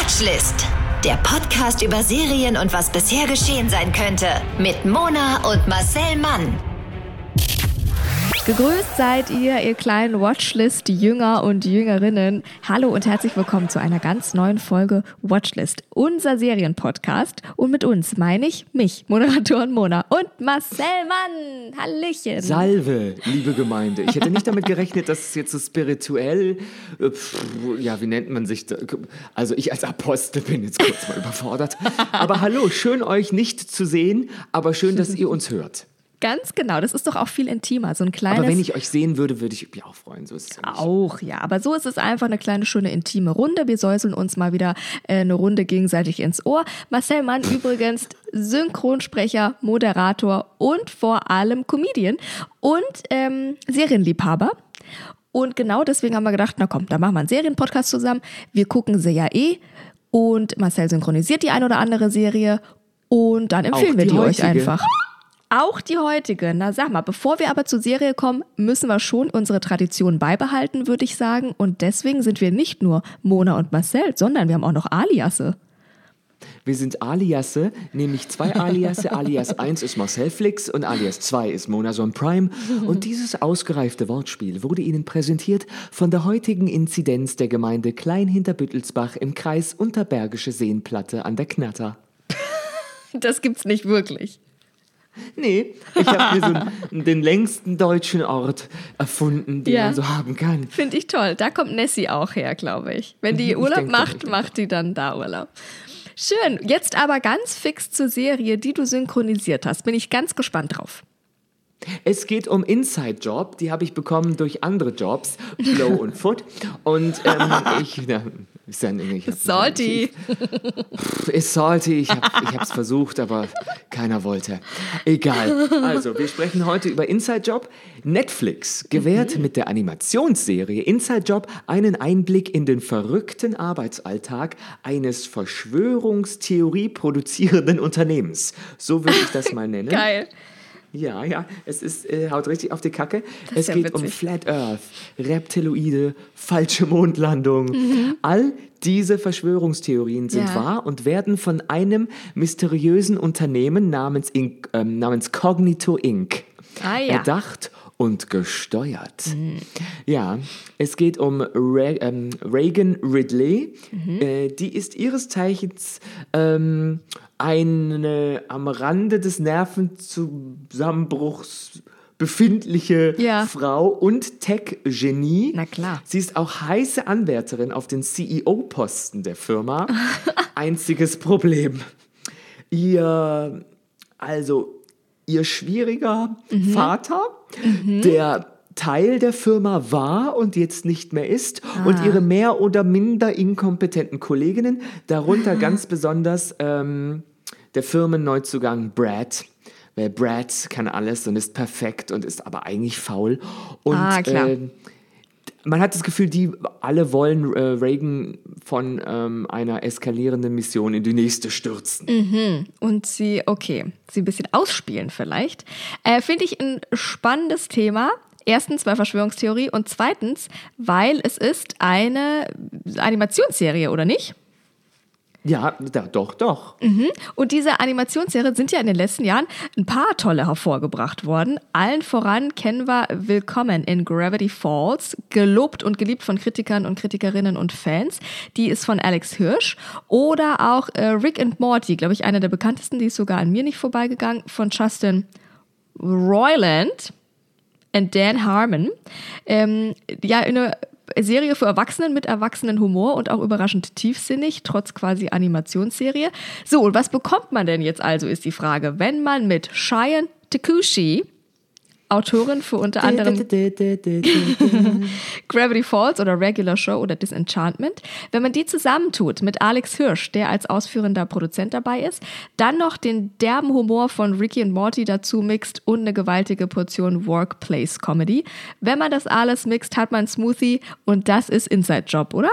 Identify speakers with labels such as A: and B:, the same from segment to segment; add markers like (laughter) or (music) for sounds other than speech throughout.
A: Watchlist. Der Podcast über Serien und was bisher geschehen sein könnte. Mit Mona und Marcel Mann.
B: Gegrüßt seid ihr, ihr kleinen Watchlist-Jünger und Jüngerinnen. Hallo und herzlich willkommen zu einer ganz neuen Folge Watchlist, unser Serienpodcast. Und mit uns meine ich mich, Moderatorin Mona und Marcel Mann. Hallöchen.
C: Salve, liebe Gemeinde. Ich hätte nicht damit gerechnet, dass es jetzt so spirituell, äh, pff, ja, wie nennt man sich da? Also ich als Apostel bin jetzt kurz mal überfordert. Aber hallo, schön euch nicht zu sehen, aber schön, dass ihr uns hört.
B: Ganz genau, das ist doch auch viel intimer, so ein kleines...
C: Aber wenn ich euch sehen würde, würde ich mich auch freuen. So ist es ja.
B: Auch, ja. Aber so ist es einfach eine kleine, schöne, intime Runde. Wir säuseln uns mal wieder äh, eine Runde gegenseitig ins Ohr. Marcel Mann (laughs) übrigens Synchronsprecher, Moderator und vor allem Comedian und ähm, Serienliebhaber. Und genau deswegen haben wir gedacht, na komm, da machen wir einen Serienpodcast zusammen. Wir gucken sie ja eh. Und Marcel synchronisiert die ein oder andere Serie. Und dann empfehlen wir
C: die
B: die euch
C: heutige.
B: einfach. Auch die heutige. Na sag mal, bevor wir aber zur Serie kommen, müssen wir schon unsere Tradition beibehalten, würde ich sagen. Und deswegen sind wir nicht nur Mona und Marcel, sondern wir haben auch noch Aliasse.
C: Wir sind Aliasse, nämlich zwei Aliasse. (laughs) Alias 1 ist Marcel Flix und Alias 2 ist Monason Prime. Und (laughs) dieses ausgereifte Wortspiel wurde Ihnen präsentiert von der heutigen Inzidenz der Gemeinde Kleinhinterbüttelsbach im Kreis Unterbergische Seenplatte an der Knatter.
B: Das gibt's nicht wirklich.
C: Nee, ich habe mir so einen, den längsten deutschen Ort erfunden, den
B: Ja.
C: man so haben kann.
B: Finde ich toll. Da kommt Nessie auch her, glaube ich. Wenn die Urlaub
C: denke
B: macht, macht die dann da Urlaub. Schön. Jetzt aber ganz fix zur Serie, die du synchronisiert hast. Bin ich ganz gespannt drauf.
C: Es geht um Inside Job, die habe ich bekommen durch andere Jobs, Flow und Foot. Und ähm, (laughs) ich, na, ist ja, ich hab-
B: Salty.
C: Ist salty, ich habe es versucht, aber keiner wollte. Egal. Also, wir sprechen heute über Inside Job. Netflix gewährt mit der Animationsserie Inside Job einen Einblick in den verrückten Arbeitsalltag eines Verschwörungstheorie produzierenden Unternehmens. So würde ich das mal nennen. (laughs)
B: Geil.
C: Ja, ja, es ist, äh, haut richtig auf die Kacke.
B: ist
C: es
B: ja
C: geht um
B: witzig.
C: Flat Earth, Reptiloide, falsche Mondlandung.
B: Mhm.
C: All diese Verschwörungstheorien sind
B: Ja.
C: wahr und werden von einem mysteriösen Unternehmen namens, Inc, ähm, namens Cognito Inc.
B: Ah, ja.
C: Erdacht und gesteuert. Ja, es geht um Re ähm, Reagan Ridley.
B: Mhm.
C: Äh, die ist ihres Zeichens ähm, eine am Rande des Nervenzusammenbruchs befindliche
B: Ja.
C: Frau und Tech-Genie.
B: Na klar.
C: Sie ist auch heiße Anwärterin auf den CEO-Posten der Firma. (laughs) Einziges Problem. Ihr, also, ihr schwieriger
B: Mhm.
C: Vater, der Teil der Firma war und jetzt nicht mehr ist, und ihre mehr oder minder inkompetenten Kolleginnen, darunter ganz besonders ähm, der Firmenneuzugang Brad. Weil Brad kann alles und ist perfekt und ist aber eigentlich faul. Und
B: Ah, klar.
C: Äh, man hat das Gefühl, die alle wollen äh, Reagan von ähm, einer eskalierenden Mission in die nächste stürzen.
B: Und sie, okay, sie ein bisschen ausspielen vielleicht. Äh, Finde ich ein spannendes Thema. Erstens, weil Verschwörungstheorie und zweitens, weil es ist eine Animationsserie, oder nicht?
C: Ja, da, doch, doch.
B: Und diese Animationsserien sind ja in den letzten Jahren ein paar tolle hervorgebracht worden. Allen voran kennen wir Willkommen in Gravity Falls, gelobt und geliebt von Kritikern und Kritikerinnen und Fans. Die ist von Alex Hirsch. Oder auch äh, Rick and Morty, glaube ich, eine der bekanntesten, die ist sogar an mir nicht vorbeigegangen, von Justin Roiland und Dan Harmon. Ähm, ja, eine Serie für Erwachsenen mit erwachsenen Humor und auch überraschend tiefsinnig, trotz quasi Animationsserie. So, und was bekommt man denn jetzt also, ist die Frage. Wenn man mit Cheyenne Takushi, Autorin für unter anderem (laughs) Gravity Falls oder Regular Show oder Disenchantment, wenn man die zusammentut mit Alex Hirsch, der als ausführender Produzent dabei ist, dann noch den derben Humor von Ricky und Morty dazu mixt und eine gewaltige Portion Workplace Comedy. Wenn man das alles mixt, hat man Smoothie und das ist Inside Job, oder?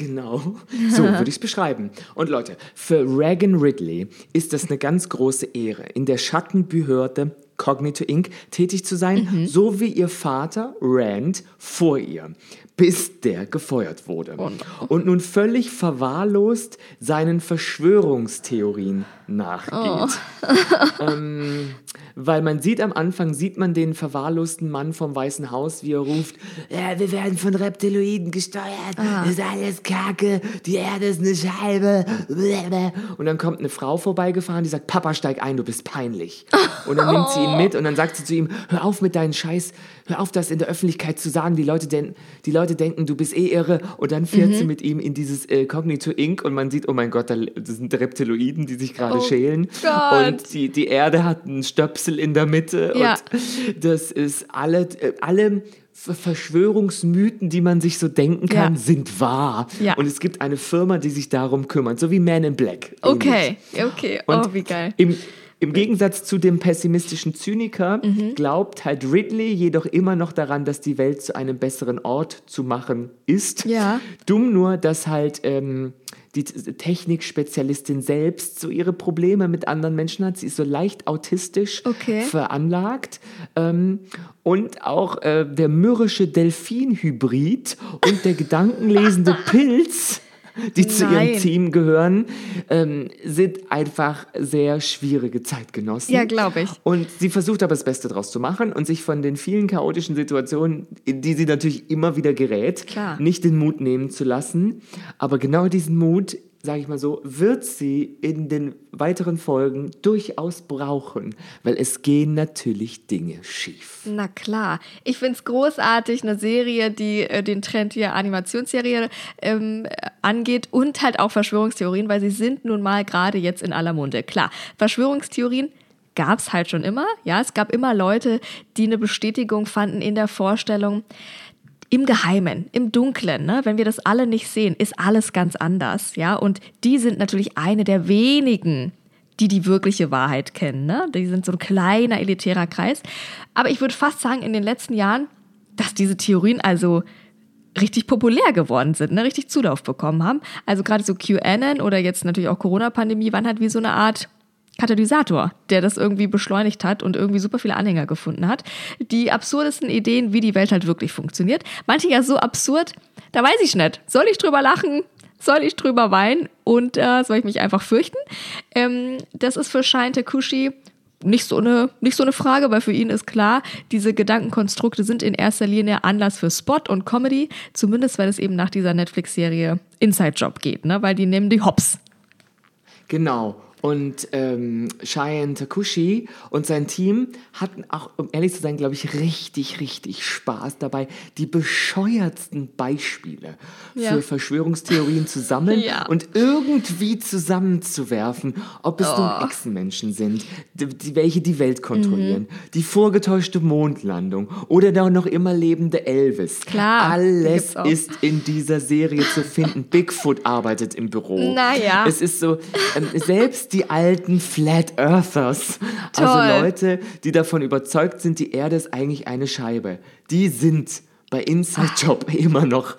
C: Genau, (laughs) so würde ich es beschreiben. Und Leute, für Reagan Ridley ist das eine ganz große Ehre, in der Schattenbehörde Cognito Inc. tätig zu sein, so wie ihr Vater Rand vor ihr, bis der gefeuert wurde. Und nun völlig verwahrlost seinen Verschwörungstheorien nachgeht. (laughs) ähm, weil man sieht am Anfang, sieht man den verwahrlosten Mann vom Weißen Haus, wie er ruft, ja, wir werden von Reptiloiden gesteuert, das ist alles Kacke, die Erde ist eine Scheibe. Und dann kommt eine Frau vorbeigefahren, die sagt, Papa, steig ein, du bist peinlich. Und dann nimmt sie ihn mit und dann sagt sie zu ihm, hör auf mit deinen Scheiß, hör auf, das in der Öffentlichkeit zu sagen, die Leute, den, die Leute denken, du bist eh irre. Und dann fährt sie mit ihm in dieses äh, Cognito Inc. und man sieht, oh mein Gott, da, das sind Reptiloiden, die sich gerade
B: Oh
C: schälen.
B: Gott.
C: Und die, die Erde hat einen Stöpsel in der Mitte.
B: Ja.
C: Und das ist alle, äh, alle Ver- Verschwörungsmythen, die man sich so denken kann,
B: Ja.
C: sind wahr.
B: Ja.
C: Und es gibt eine Firma, die sich darum kümmert, so wie Man in Black.
B: Okay, okay.
C: Und
B: oh, wie geil.
C: Im, Im Gegensatz zu dem pessimistischen Zyniker
B: Mhm.
C: glaubt halt Ridley jedoch immer noch daran, dass die Welt zu einem besseren Ort zu machen ist.
B: Ja.
C: Dumm nur, dass halt ähm, die Technikspezialistin selbst so ihre Probleme mit anderen Menschen hat. Sie ist so leicht autistisch
B: Okay.
C: veranlagt. Ähm, und auch äh, der mürrische Delfin-Hybrid und der (laughs) gedankenlesende Pilz, die zu ihrem
B: Nein.
C: Team gehören, ähm, sind einfach sehr schwierige Zeitgenossen.
B: Ja, glaube ich.
C: Und sie versucht aber das Beste draus zu machen und sich von den vielen chaotischen Situationen, in die sie natürlich immer wieder gerät,
B: Klar.
C: nicht den Mut nehmen zu lassen. Aber genau diesen Mut, sage ich mal so, wird sie in den weiteren Folgen durchaus brauchen, weil es gehen natürlich Dinge schief.
B: Na klar. Ich finde es großartig, eine Serie, die äh, den Trend hier Animationsserie ähm, äh, angeht und halt auch Verschwörungstheorien, weil sie sind nun mal gerade jetzt in aller Munde. Klar, Verschwörungstheorien gab es halt schon immer. Ja, es gab immer Leute, die eine Bestätigung fanden in der Vorstellung, im Geheimen, im Dunklen, ne? wenn wir das alle nicht sehen, ist alles ganz anders, ja. Und die sind natürlich eine der wenigen, die die wirkliche Wahrheit kennen, ne? Die sind so ein kleiner elitärer Kreis. Aber ich würde fast sagen, in den letzten Jahren, dass diese Theorien also richtig populär geworden sind, ne? richtig Zulauf bekommen haben. Also gerade so QAnon oder jetzt natürlich auch Corona-Pandemie waren halt wie so eine Art Katalysator, der das irgendwie beschleunigt hat und irgendwie super viele Anhänger gefunden hat. Die absurdesten Ideen, wie die Welt halt wirklich funktioniert. Manche ja so absurd, da weiß ich nicht. Soll ich drüber lachen? Soll ich drüber weinen? Und äh, soll ich mich einfach fürchten? Ähm, das ist für Shine Takushi nicht so, eine, nicht so eine Frage, weil für ihn ist klar, diese Gedankenkonstrukte sind in erster Linie Anlass für Spot und Comedy, zumindest weil es eben nach dieser Netflix-Serie Inside Job geht, ne? weil die nehmen die Hops.
C: Genau. Und ähm, Cheyenne Takushi und sein Team hatten auch, um ehrlich zu sein, glaube ich, richtig, richtig Spaß dabei, die bescheuertsten Beispiele
B: Ja.
C: für Verschwörungstheorien zu sammeln (laughs)
B: Ja.
C: und irgendwie zusammenzuwerfen, ob es
B: Oh.
C: nun Echsenmenschen sind, die, die, welche die Welt kontrollieren,
B: Mhm.
C: die vorgetäuschte Mondlandung oder der noch immer lebende Elvis.
B: Klar,
C: Alles ist in dieser Serie zu finden. (laughs) Bigfoot arbeitet im Büro.
B: Naja.
C: Es ist so, ähm, selbst die alten Flat Earthers,
B: Toll.
C: also Leute, die davon überzeugt sind, die Erde ist eigentlich eine Scheibe, die sind bei Inside Job immer noch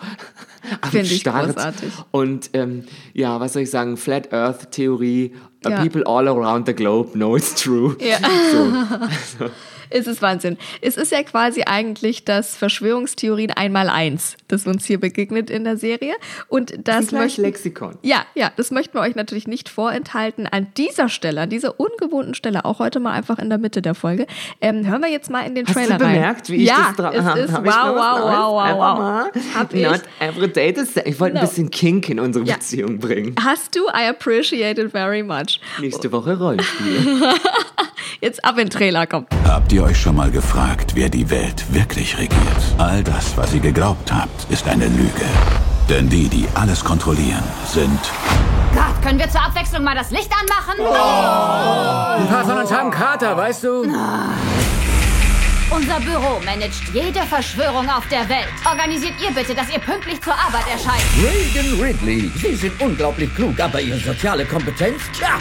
C: am
B: Find ich
C: Start.
B: großartig.
C: Und ähm, ja, was soll ich sagen, Flat Earth Theorie, uh,
B: Ja.
C: people all around the globe know it's true.
B: Ja. (laughs)
C: So. (laughs)
B: Es ist Wahnsinn. Es ist ja quasi eigentlich das Verschwörungstheorien einmal eins, das uns hier begegnet in der Serie. Und das
C: Das
B: möchten,
C: Lexikon.
B: ja, ja, das möchten wir euch natürlich nicht vorenthalten. An dieser Stelle, an dieser ungewohnten Stelle, auch heute mal einfach in der Mitte der Folge, ähm, hören wir jetzt mal in den
C: Hast
B: Trailer
C: du
B: rein.
C: bemerkt, wie ich
B: ja,
C: das dran
B: es ist wow, wow, wow, wow, wow. Hab ich.
C: Not every day the same. Ich wollte ein
B: No.
C: bisschen Kink in unsere
B: Ja.
C: Beziehung bringen.
B: Hast du? I appreciate it very much.
C: Nächste Woche Rollenspiele. (laughs)
B: Jetzt ab in den Trailer, komm.
D: Habt ihr euch schon mal gefragt, wer die Welt wirklich regiert? All das, was ihr geglaubt habt, ist eine Lüge. Denn die, die alles kontrollieren, sind
E: Gott, können wir zur Abwechslung mal das Licht anmachen?
F: Ein paar von uns haben Kater, weißt du?
E: Unser Büro managt jede Verschwörung auf der Welt. Organisiert ihr bitte, dass ihr pünktlich zur Arbeit erscheint.
F: Reagan Ridley. Sie sind unglaublich klug, aber ihre soziale Kompetenz? Tja,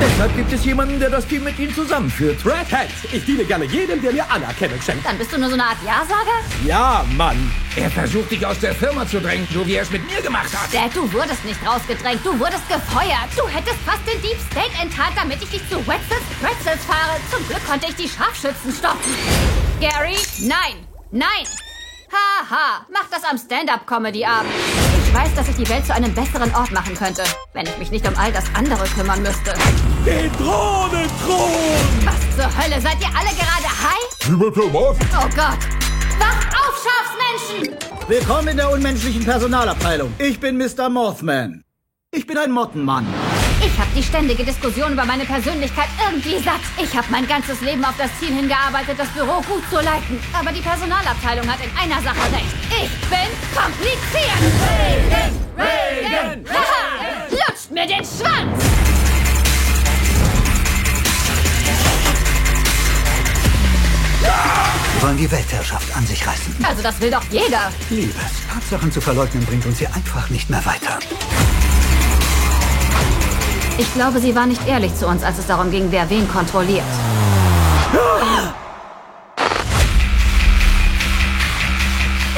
F: Deshalb gibt es jemanden, der das Team mit ihnen zusammenführt.
G: Red Hat, ich diene gerne jedem, der mir Anerkennung schenkt.
E: Dann bist du nur so eine Art Ja-Sager?
G: Ja, Mann.
F: Er versucht, dich aus der Firma zu drängen, so wie er es mit mir gemacht hat.
E: Dad, du wurdest nicht rausgedrängt, du wurdest gefeuert. Du hättest fast den Deep State enttarnt, damit ich dich zu Wetzels Pretzels fahre. Zum Glück konnte ich die Scharfschützen stoppen. Gary, nein, nein. Haha, mach das am Stand-Up-Comedy-Abend. Ich weiß, dass ich die Welt zu einem besseren Ort machen könnte, wenn ich mich nicht um all das andere kümmern müsste.
G: Den Drohnenthron!
E: Was zur Hölle, seid ihr alle gerade high?
G: Wie bitte was?
E: Oh Gott. Wacht auf, Schafsmenschen!
H: Willkommen in der unmenschlichen Personalabteilung. Ich bin Mr. Mothman. Ich bin ein Mottenmann.
E: Ich habe die ständige Diskussion über meine Persönlichkeit irgendwie satt. Ich habe mein ganzes Leben auf das Ziel hingearbeitet, das Büro gut zu leiten. Aber die Personalabteilung hat in einer Sache recht. Ich bin kompliziert. Reagan! Reagan! Haha! Lutscht mir den Schwanz!
H: Wir wollen die Weltherrschaft an sich reißen.
E: Also das will doch jeder.
H: Liebes, Tatsachen zu verleugnen bringt uns hier einfach nicht mehr weiter.
E: Ich glaube, sie war nicht ehrlich zu uns, als es darum ging, wer wen kontrolliert.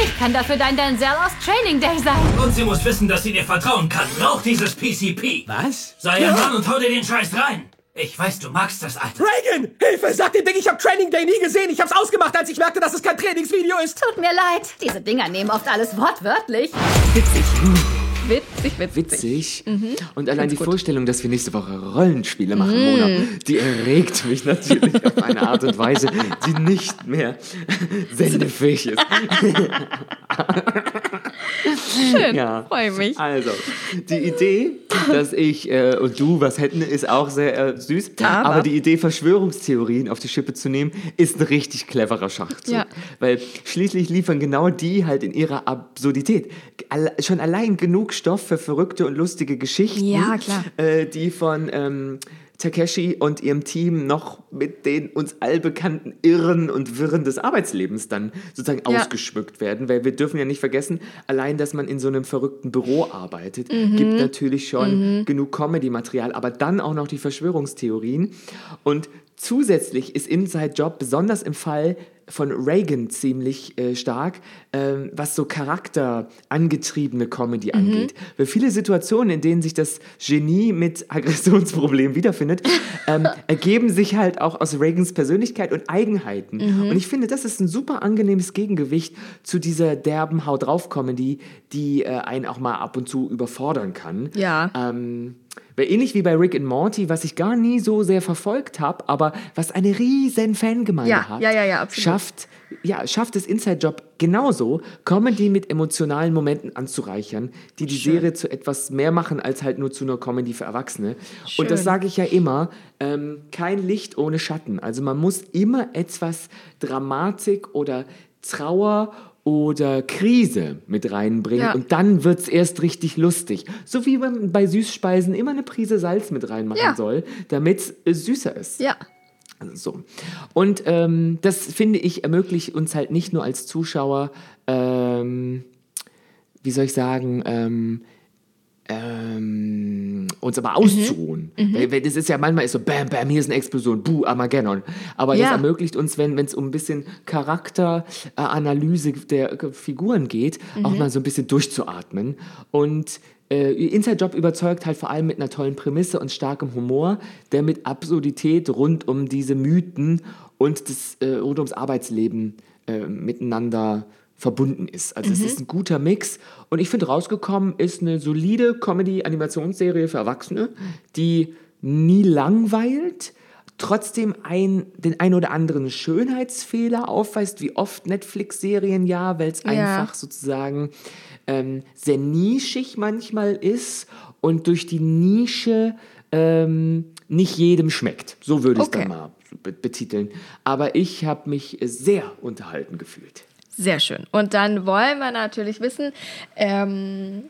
E: Ich kann dafür dein Denzel aus Training Day sein.
I: Und sie muss wissen, dass sie dir vertrauen kann. Rauch dieses PCP.
G: Was?
I: Sei ein Mann und hau dir den Scheiß rein. Ich weiß, du magst das, Alter.
G: Reagan! Hilfe! Sag dem Ding, ich hab Training Day nie gesehen. Ich hab's ausgemacht, als ich merkte, dass es kein Trainingsvideo ist.
E: Tut mir leid. Diese Dinger nehmen oft alles wortwörtlich.
B: Witzig, witzig.
C: Witzig. Und allein die Vorstellung, dass wir nächste Woche Rollenspiele machen, Mona, die erregt mich natürlich auf eine Art und Weise, die nicht mehr (laughs) sendefähig ist. (laughs)
B: Schön,
C: Ja.
B: freue mich.
C: Also, die Idee, dass ich äh, und du was hätten, ist auch sehr äh, süß.
B: Aber-
C: Aber, die Idee, Verschwörungstheorien auf die Schippe zu nehmen, ist ein richtig cleverer Schachzug.
B: Ja.
C: Weil schließlich liefern genau die halt in ihrer Absurdität alle, schon allein genug Stoff für verrückte und lustige Geschichten,
B: Ja, klar.
C: Äh, die von ähm, Takeshi und ihrem Team noch mit den uns allbekannten Irren und Wirren des Arbeitslebens dann sozusagen
B: Ja.
C: ausgeschmückt werden, weil wir dürfen ja nicht vergessen, allein, dass man in so einem verrückten Büro arbeitet,
B: Mhm.
C: gibt natürlich schon genug Comedy-Material, aber dann auch noch die Verschwörungstheorien und Zusätzlich ist Inside Job besonders im Fall von Reagan ziemlich äh, stark, ähm, was so charakterangetriebene Comedy angeht. Weil viele Situationen, in denen sich das Genie mit Aggressionsproblemen wiederfindet, (laughs) ähm, ergeben sich halt auch aus Reagans Persönlichkeit und Eigenheiten. Und ich finde, das ist ein super angenehmes Gegengewicht zu dieser derben Hau drauf Comedy, die äh, einen auch mal ab und zu überfordern kann.
B: Ja.
C: Ähm, weil ähnlich wie bei Rick and Morty, was ich gar nie so sehr verfolgt habe, aber was eine riesen Fangemeinde
B: Ja,
C: hat,
B: ja, ja, ja, absolut.
C: Schafft, ja, schafft es Inside Job genauso, Comedy mit emotionalen Momenten anzureichern, die die Serie zu etwas mehr machen als halt nur zu einer Comedy für Erwachsene. Und das
B: Schön.
C: sage ich ja immer, ähm, kein Licht ohne Schatten. Also man muss immer etwas Dramatik oder Trauer oder Krise mit reinbringen
B: Ja.
C: und dann wird es erst richtig lustig. So wie man bei Süßspeisen immer eine Prise Salz mit reinmachen
B: Ja.
C: soll, damit es süßer ist.
B: Ja.
C: Also so. Und ähm, das finde ich ermöglicht uns halt nicht nur als Zuschauer, ähm, wie soll ich sagen, ähm, ähm, uns aber auszuruhen.
B: Mhm.
C: Weil das ist ja manchmal ist so, bam, bam, hier ist eine Explosion, buh, Armageddon. Aber
B: Ja.
C: das ermöglicht uns, wenn es um ein bisschen Charakteranalyse der äh, Figuren geht, auch
B: Mhm.
C: mal so ein bisschen durchzuatmen. Und äh, Inside Job überzeugt halt vor allem mit einer tollen Prämisse und starkem Humor, der mit Absurdität rund um diese Mythen und das äh, rund ums Arbeitsleben äh, miteinander verbunden ist. Also es ist ein guter Mix und ich finde rausgekommen ist eine solide Comedy-Animationsserie für Erwachsene, die nie langweilt, trotzdem ein, den ein oder anderen Schönheitsfehler aufweist, wie oft Netflix-Serien ja, weil es
B: Ja.
C: einfach sozusagen ähm, sehr nischig manchmal ist und durch die Nische ähm, nicht jedem schmeckt. So würde ich es
B: Okay.
C: dann mal be- betiteln. Aber ich habe mich sehr unterhalten gefühlt.
B: Sehr schön. Und dann wollen wir natürlich wissen, ähm,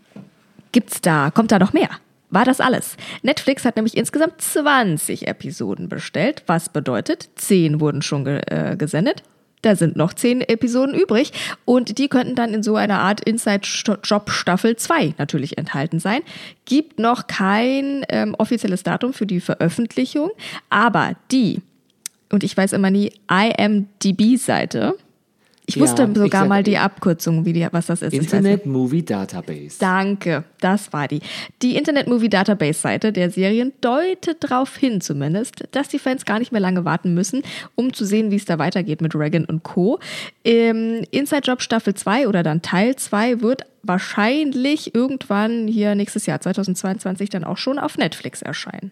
B: gibt's da, kommt da noch mehr? War das alles? Netflix hat nämlich insgesamt 20 Episoden bestellt, was bedeutet, 10 wurden schon ge äh, gesendet. Da sind noch zehn Episoden übrig und die könnten dann in so einer Art Inside Job Staffel 2 natürlich enthalten sein. Gibt noch kein ähm, offizielles Datum für die Veröffentlichung, aber die, und ich weiß immer nie, IMDB-Seite, ich
C: Ja,
B: wusste sogar
C: sag-
B: mal die Abkürzung, wie die, was das ist.
C: Internet. Movie Database.
B: Danke, das war die. Die Internet Movie Database Seite der Serien deutet darauf hin zumindest, dass die Fans gar nicht mehr lange warten müssen, um zu sehen, wie es da weitergeht mit Reagan und Co. Ähm, Inside Job Staffel 2 oder dann Teil 2 wird wahrscheinlich irgendwann hier nächstes Jahr 2022 dann auch schon auf Netflix erscheinen.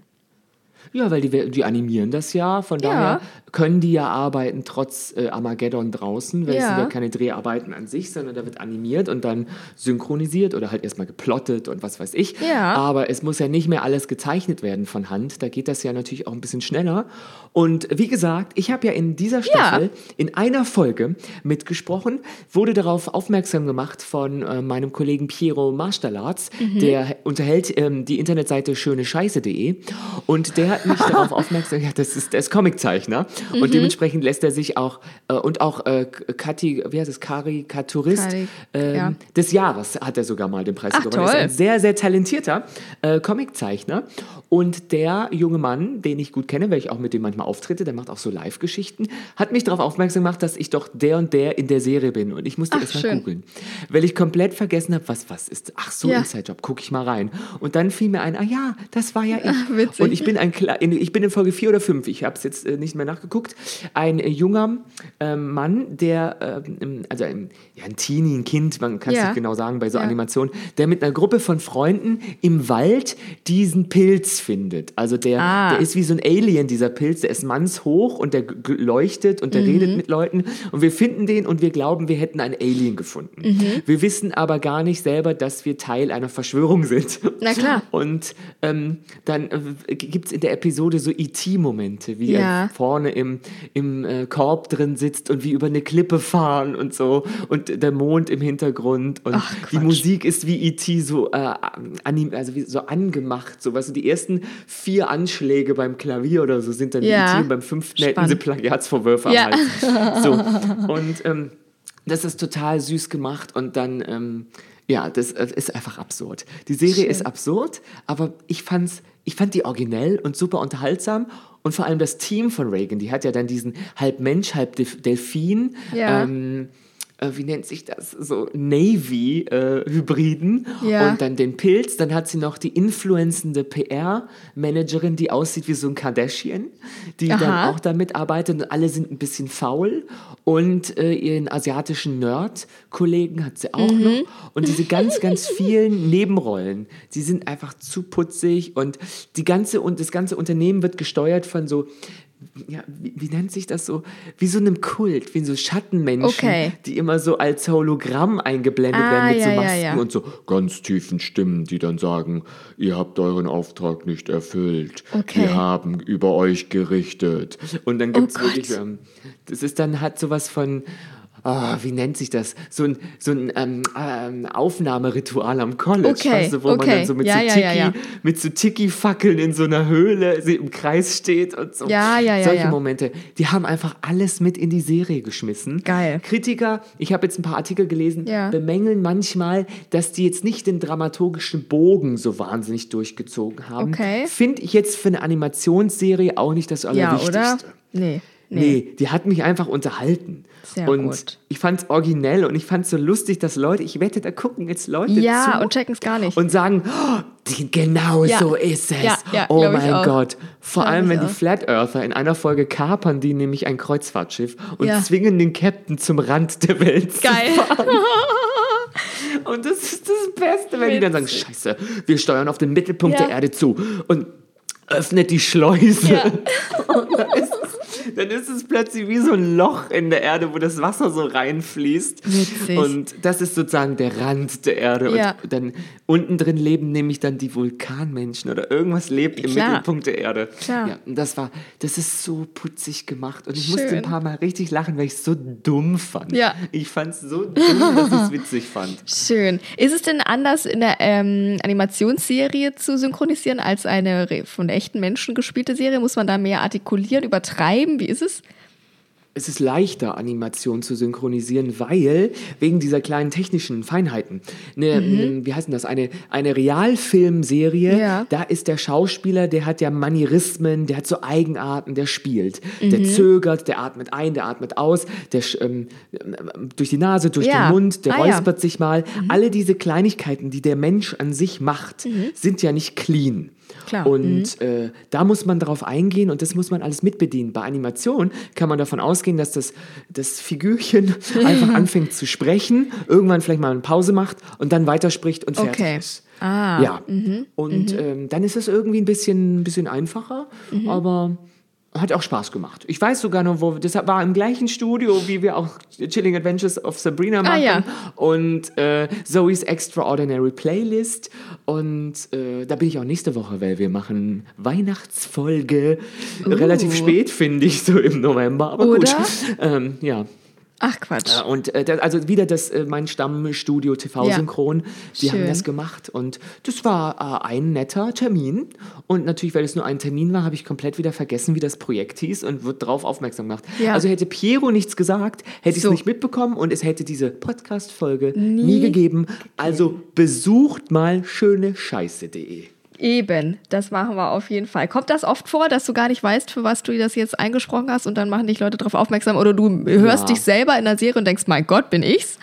C: Ja, weil die, die animieren das ja, von
B: Ja.
C: daher können die ja arbeiten trotz äh, Armageddon draußen, weil es
B: Ja.
C: sind ja keine Dreharbeiten an sich, sondern da wird animiert und dann synchronisiert oder halt erstmal geplottet und was weiß ich.
B: Ja.
C: Aber es muss ja nicht mehr alles gezeichnet werden von Hand, da geht das ja natürlich auch ein bisschen schneller. Und wie gesagt, ich habe ja in dieser Staffel in einer Folge mitgesprochen, wurde darauf aufmerksam gemacht von äh, meinem Kollegen Piero Marstalatz,
B: Mhm.
C: der unterhält ähm, die Internetseite schönescheiße.de und der hat mich (laughs) darauf aufmerksam, ja, das ist, der ist Comiczeichner
B: Mhm.
C: und dementsprechend lässt er sich auch äh, und auch äh, Kati, wie heißt es, Karikaturist
B: Karik-
C: ähm,
B: ja.
C: des Jahres hat er sogar mal den Preis
B: Ach,
C: gewonnen. Er ist
B: toll.
C: ein sehr, sehr talentierter äh, Comiczeichner und der junge Mann, den ich gut kenne, weil ich auch mit dem manchmal auftrete, der macht auch so Live-Geschichten, hat mich darauf aufmerksam gemacht, dass ich doch der und der in der Serie bin und ich musste
B: Ach,
C: erst mal googeln, weil ich komplett vergessen habe, was was ist. Ach so,
B: Ja.
C: Inside Job, gucke ich mal rein und dann fiel mir ein, ah ja, das war ja (laughs) ich.
B: witzig.
C: Und ich bin ein ich bin in Folge 4 oder 5, ich habe es jetzt äh, nicht mehr nachgeguckt, ein äh, junger ähm, Mann, der ähm, also ein, ja, ein Teenie, ein Kind, man kann es
B: Ja.
C: nicht genau sagen bei so
B: Ja.
C: Animationen, der mit einer Gruppe von Freunden im Wald diesen Pilz findet. Also der,
B: Ah.
C: der ist wie so ein Alien, dieser Pilz, der ist mannshoch und der leuchtet und der
B: Mhm.
C: redet mit Leuten und wir finden den und wir glauben, wir hätten ein Alien gefunden.
B: Mhm.
C: Wir wissen aber gar nicht selber, dass wir Teil einer Verschwörung sind.
B: Na klar.
C: Und ähm, dann äh, gibt es in der Episode so E.T.-Momente, wie
B: Ja.
C: er vorne im, im äh, Korb drin sitzt und wie über eine Klippe fahren und so und der Mond im Hintergrund und
B: Ach,
C: die. Musik ist wie E.T. so, äh, anim also wie so angemacht. So, weißt du, die ersten vier Anschläge beim Klavier oder so sind dann
B: Ja.
C: E.T. und beim fünften hätten
B: Spannend.
C: sie Plagiatsvorwürfe
B: Ja.
C: am. (laughs) So. Und ähm, das ist total süß gemacht und dann, ähm, ja, das äh, ist einfach absurd. Die Serie
B: Schön.
C: ist absurd, aber ich fand's, ich fand die originell und super unterhaltsam und vor allem das Team von Reagan, die hat ja dann diesen halb Mensch, halb Delf- Delfin,
B: Ja.
C: ähm, äh, wie nennt sich das, so Navy-Hybriden.
B: Ja.
C: und dann den Pilz, dann hat sie noch die influenzende PR-Managerin, die aussieht wie so ein Kardashian, die
B: Aha.
C: dann auch da mitarbeitet und alle sind ein bisschen faul. Und äh, ihren asiatischen Nerd-Kollegen hat sie auch
B: Mhm.
C: noch. Und diese ganz, ganz vielen (laughs) Nebenrollen, die sind einfach zu putzig. Und die ganze und das ganze Unternehmen wird gesteuert von so ja, wie, wie nennt sich das so? Wie so einem Kult, wie so Schattenmenschen,
B: Okay.
C: die immer so als Hologramm eingeblendet
B: Ah,
C: werden mit so
B: ja, ja,
C: Masken
B: ja.
C: und so ganz tiefen Stimmen, die dann sagen, ihr habt euren Auftrag nicht erfüllt.
B: Okay.
C: Wir haben über euch gerichtet. Und dann gibt es
B: Oh
C: wirklich, ähm, das ist dann, hat sowas von, ah, wie nennt sich das? So ein, so ein ähm, ähm, Aufnahmeritual am College,
B: Okay,
C: weißt du, wo man
B: okay.
C: dann so mit
B: Ja,
C: so
B: ja,
C: Tiki,
B: ja, ja.
C: mit so Tiki-Fackeln in so einer Höhle im Kreis steht und so.
B: Ja, ja, ja,
C: Solche
B: ja.
C: Momente. Die haben einfach alles mit in die Serie geschmissen.
B: Geil.
C: Kritiker, ich habe jetzt ein paar Artikel gelesen,
B: Ja.
C: bemängeln manchmal, dass die jetzt nicht den dramaturgischen Bogen so wahnsinnig durchgezogen haben.
B: Okay.
C: Finde ich jetzt für eine Animationsserie auch nicht das
B: Ja,
C: Allerwichtigste.
B: oder? Nee.
C: Nee. die hat mich einfach unterhalten.
B: Sehr
C: und
B: gut.
C: ich fand es originell und ich fand es so lustig, dass Leute, ich wette, da gucken jetzt Leute
B: Ja,
C: zu
B: und checken es gar nicht.
C: und sagen, oh, die, genau
B: Ja.
C: so ist es.
B: Ja, ja,
C: oh mein. Gott. Vor
B: Glaub
C: allem, wenn die
B: auch.
C: Flat Earther in einer Folge kapern die nämlich ein Kreuzfahrtschiff und zwingen den Captain zum Rand der Welt
B: Geil.
C: zu fahren. (laughs) Und das ist das Beste, wenn die dann sagen, scheiße, wir steuern auf den Mittelpunkt der Erde zu und öffnet die Schleuse.
B: Ja. (laughs)
C: Und dann dann ist es plötzlich wie so ein Loch in der Erde, wo das Wasser so reinfließt.
B: Witzig.
C: Und das ist sozusagen der Rand der Erde.
B: Ja.
C: Und dann unten drin leben nämlich dann die Vulkanmenschen oder irgendwas lebt im
B: Klar.
C: Mittelpunkt der Erde.
B: Klar.
C: Ja, und das war, das ist so putzig gemacht. Und ich musste
B: Schön.
C: ein paar Mal richtig lachen, weil ich es so dumm fand.
B: Ja.
C: Ich fand es so dumm, dass ich es witzig fand. (laughs)
B: Schön. Ist es denn anders in der ähm, Animationsserie zu synchronisieren als eine von echten Menschen gespielte Serie? Muss man da mehr artikulieren, übertreiben? Wie ist es?
C: es ist leichter, Animation zu synchronisieren, weil wegen dieser kleinen technischen Feinheiten. Eine,
B: Mhm.
C: Wie heißt denn das? Eine, eine Realfilmserie,
B: Ja.
C: da ist der Schauspieler, der hat ja Manierismen, der hat so Eigenarten, der spielt.
B: Mhm.
C: Der zögert, der atmet ein, der atmet aus, der ähm, ähm, durch die Nase, durch
B: Ja.
C: den Mund, der
B: Ah, ja.
C: räuspert sich mal. Alle diese Kleinigkeiten, die der Mensch an sich macht, sind ja nicht clean.
B: Klar.
C: Und äh, da muss man darauf eingehen und das muss man alles mitbedienen. Bei Animation kann man davon ausgehen, dass das, das Figürchen (laughs) einfach anfängt zu sprechen, irgendwann vielleicht mal eine Pause macht und dann weiterspricht und fertig
B: Okay.
C: ist.
B: Ah.
C: Ja. Und Ähm, dann ist es irgendwie ein bisschen, ein bisschen einfacher,
B: Mhm.
C: aber hat auch Spaß gemacht. Ich weiß sogar noch, wo das war im gleichen Studio, wie wir auch Chilling Adventures of Sabrina machen
B: Ah, ja.
C: und äh, Zoe's Extraordinary Playlist und äh, da bin ich auch nächste Woche, weil wir machen Weihnachtsfolge relativ spät, finde ich, so im November, aber gut.
B: Oder?
C: Ähm, ja,
B: Ach Quatsch.
C: ja, und äh, also wieder das äh, mein Stammstudio TV
B: Ja.
C: Synchron, die haben
B: Schön.
C: das gemacht und das war äh, ein netter Termin und natürlich, weil es nur ein Termin war, habe ich komplett wieder vergessen, wie das Projekt hieß und wird darauf aufmerksam gemacht.
B: Ja.
C: Also hätte Piero nichts gesagt, hätte ich
B: So.
C: es nicht mitbekommen und es hätte diese Podcast Folge nie, gegeben. Also besucht mal schönescheiße.de.
B: Eben, das machen wir auf jeden Fall. Kommt das oft vor, dass du gar nicht weißt, für was du das jetzt eingesprochen hast und dann machen dich Leute darauf aufmerksam oder du hörst
C: Ja.
B: dich selber in der Serie und denkst, mein Gott, bin ich's?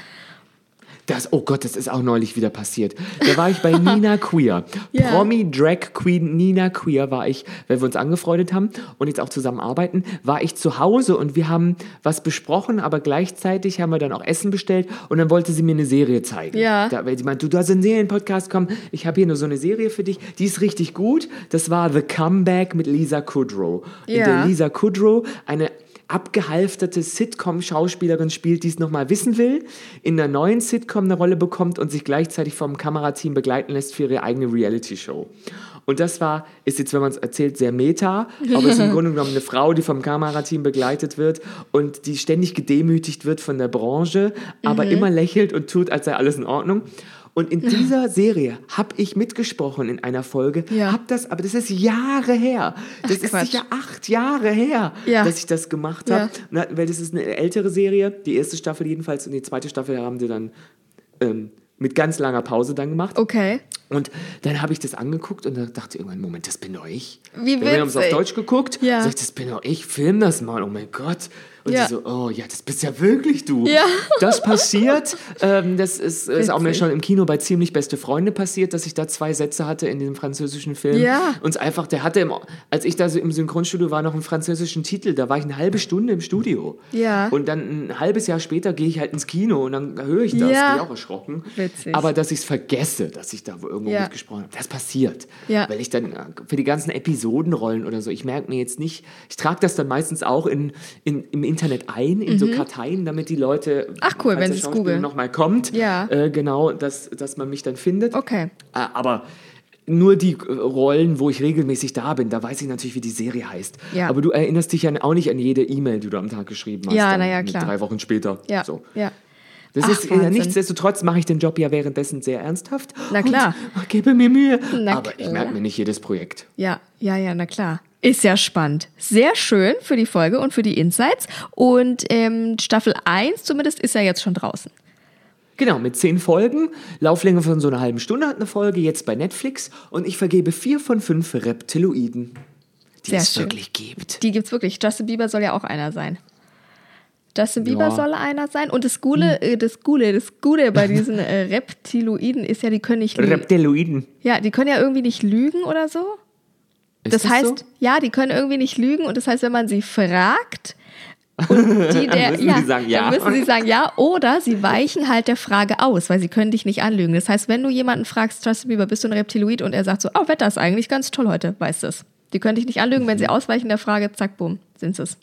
C: Das, oh Gott, das ist auch neulich wieder passiert. Da war ich bei Nina (laughs) Queer.
B: Ja.
C: Promi Drag Queen Nina Queer war ich, weil wir uns angefreundet haben und jetzt auch zusammen arbeiten, war ich zu Hause und wir haben was besprochen, aber gleichzeitig haben wir dann auch Essen bestellt und dann wollte sie mir eine Serie zeigen.
B: Ja.
C: Da, weil sie meinte, du, du hast einen Serienpodcast, komm, ich habe hier nur so eine Serie für dich, die ist richtig gut. Das war The Comeback mit Lisa Kudrow. In
B: Ja.
C: der Lisa Kudrow eine abgehalfterte Sitcom-Schauspielerin spielt, die es nochmal wissen will, in einer neuen Sitcom eine Rolle bekommt und sich gleichzeitig vom Kamerateam begleiten lässt für ihre eigene Reality-Show. Und das war, ist jetzt, wenn man es erzählt, sehr meta, aber es ist im (laughs) Grunde genommen eine Frau, die vom Kamerateam begleitet wird und die ständig gedemütigt wird von der Branche, aber immer lächelt und tut, als sei alles in Ordnung. Und in dieser Serie habe ich mitgesprochen in einer Folge,
B: Ja.
C: hab das, aber das ist Jahre her. Das ist
B: Quatsch.
C: sicher acht Jahre her,
B: Ja.
C: dass ich das gemacht
B: Ja.
C: habe. Na, Weil das ist eine ältere Serie, die erste Staffel jedenfalls und die zweite Staffel haben sie dann ähm, mit ganz langer Pause dann gemacht.
B: Okay.
C: Und dann habe ich das angeguckt und dann dachte ich irgendwann, Moment, das bin doch ich.
B: Wie
C: Dann haben sie auf
B: witzig.
C: Deutsch geguckt,
B: Ja.
C: sag ich, das bin doch ich, film das mal, oh mein Gott. Und
B: Ja.
C: sie so, oh ja, das bist ja wirklich du.
B: Ja.
C: Das passiert, (laughs) ähm, das ist, ist auch mir
B: Witzig.
C: schon im Kino bei Ziemlich Beste Freunde passiert, dass ich da zwei Sätze hatte in dem französischen Film.
B: Ja.
C: Und es einfach, der hatte, im, als ich da so im Synchronstudio war, noch einen französischen Titel, da war ich eine halbe Stunde im Studio.
B: Ja.
C: Und dann ein halbes Jahr später gehe ich halt ins Kino und dann höre ich das,
B: Ja.
C: bin auch erschrocken.
B: Witzig.
C: Aber dass ich es vergesse, dass ich da wo irgendwo
B: Ja.
C: mitgesprochen habe, das passiert.
B: Ja.
C: Weil ich dann äh, für die ganzen Episodenrollen oder so, ich merke mir jetzt nicht, ich trage das dann meistens auch in, in, im Internet ein, in so Karteien, damit die Leute,
B: Mhm. Ach, cool, wenn
C: Schauspieler
B: googeln.
C: nochmal kommt,
B: Ja.
C: äh, genau, dass, dass man mich dann findet.
B: Okay.
C: Äh, aber nur die äh, Rollen, wo ich regelmäßig da bin, da weiß ich natürlich, wie die Serie heißt.
B: Ja.
C: Aber du erinnerst dich ja auch nicht an jede E-Mail, die du am Tag geschrieben hast.
B: Ja,
C: dann
B: na ja,
C: mit
B: klar.
C: Drei Wochen später.
B: Ja.
C: So.
B: Ja.
C: Das
B: Ach,
C: ist
B: Wahnsinn.
C: nichtsdestotrotz mache ich den Job ja währenddessen sehr ernsthaft.
B: Na klar.
C: Und (laughs) gebe mir Mühe.
B: Na
C: aber ich merke mir nicht jedes Projekt.
B: Ja, ja, ja, na klar. Ist ja spannend. Sehr schön für die Folge und für die Insights. Und ähm, Staffel 1 zumindest ist ja jetzt schon draußen.
C: Genau, mit zehn Folgen. Lauflänge von so einer halben Stunde hat eine Folge, jetzt bei Netflix. Und ich vergebe vier von fünf Reptiloiden, die
B: Sehr
C: es
B: schön.
C: wirklich gibt.
B: Die gibt's wirklich. Justin Bieber soll ja auch einer sein. Justin Bieber
C: Ja. Hm.
B: soll einer sein. Und das Gute, äh, das Gute, das Gute bei (laughs) diesen äh, Reptiloiden ist ja, die können nicht lügen.
C: Reptiloiden.
B: Ja, die können ja irgendwie nicht lügen oder so.
C: Ist
B: Das, heißt,
C: so?
B: ja, die können irgendwie nicht lügen und das heißt, wenn man sie fragt und die (laughs) der,
C: müssen
B: ja,
C: sie sagen ja.
B: dann müssen sie sagen ja oder sie (laughs) weichen halt der Frage aus, weil sie können dich nicht anlügen. Das heißt, wenn du jemanden fragst, Justin Bieber, bist du ein Reptiloid und er sagt so, oh, Wetter ist eigentlich ganz toll heute, weißt du es. Die können dich nicht anlügen, wenn sie ausweichen der Frage, zack, bumm, sind es.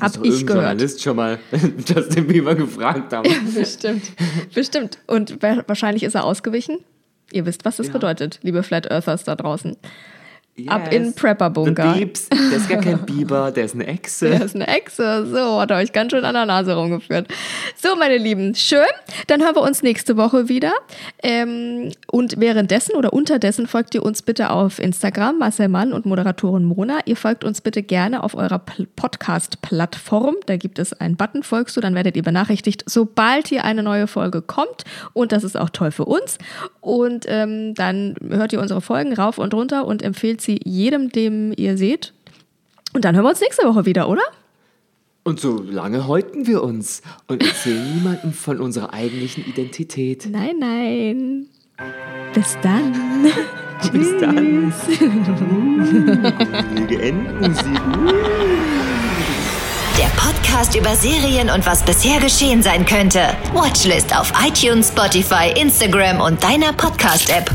C: Das
B: hab
C: muss
B: ich gehört.
C: Journalist schon mal (laughs) Justin Bieber gefragt haben. (laughs)
B: Bestimmt. Bestimmt. Und wa- wahrscheinlich ist er ausgewichen. Ihr wisst, was das
C: Ja.
B: bedeutet, liebe Flat Earthers da draußen. Ab in Prepper-Bunker.
C: Der ist gar kein (laughs) Biber, der ist eine Echse.
B: Der ist eine Echse. So, hat er euch ganz schön an der Nase rumgeführt. So, meine Lieben, schön. Dann hören wir uns nächste Woche wieder. Ähm, und währenddessen oder unterdessen folgt ihr uns bitte auf Instagram, Marcel Mann und Moderatorin Mona. Ihr folgt uns bitte gerne auf eurer Podcast-Plattform. Da gibt es einen Button, folgst du, dann werdet ihr benachrichtigt, sobald hier eine neue Folge kommt. Und das ist auch toll für uns. Und ähm, dann hört ihr unsere Folgen rauf und runter und empfehlt sie jedem, dem ihr seht. Und dann hören wir uns nächste Woche wieder, oder?
C: Und so lange häuten wir uns und erzählen niemandem von unserer eigentlichen Identität.
B: Nein, nein. Bis dann. (laughs)
C: Bis dann. Gruselige Endmusik.
A: Der Podcast über Serien und was bisher geschehen sein könnte. Watchlist auf iTunes, Spotify, Instagram und deiner Podcast-App.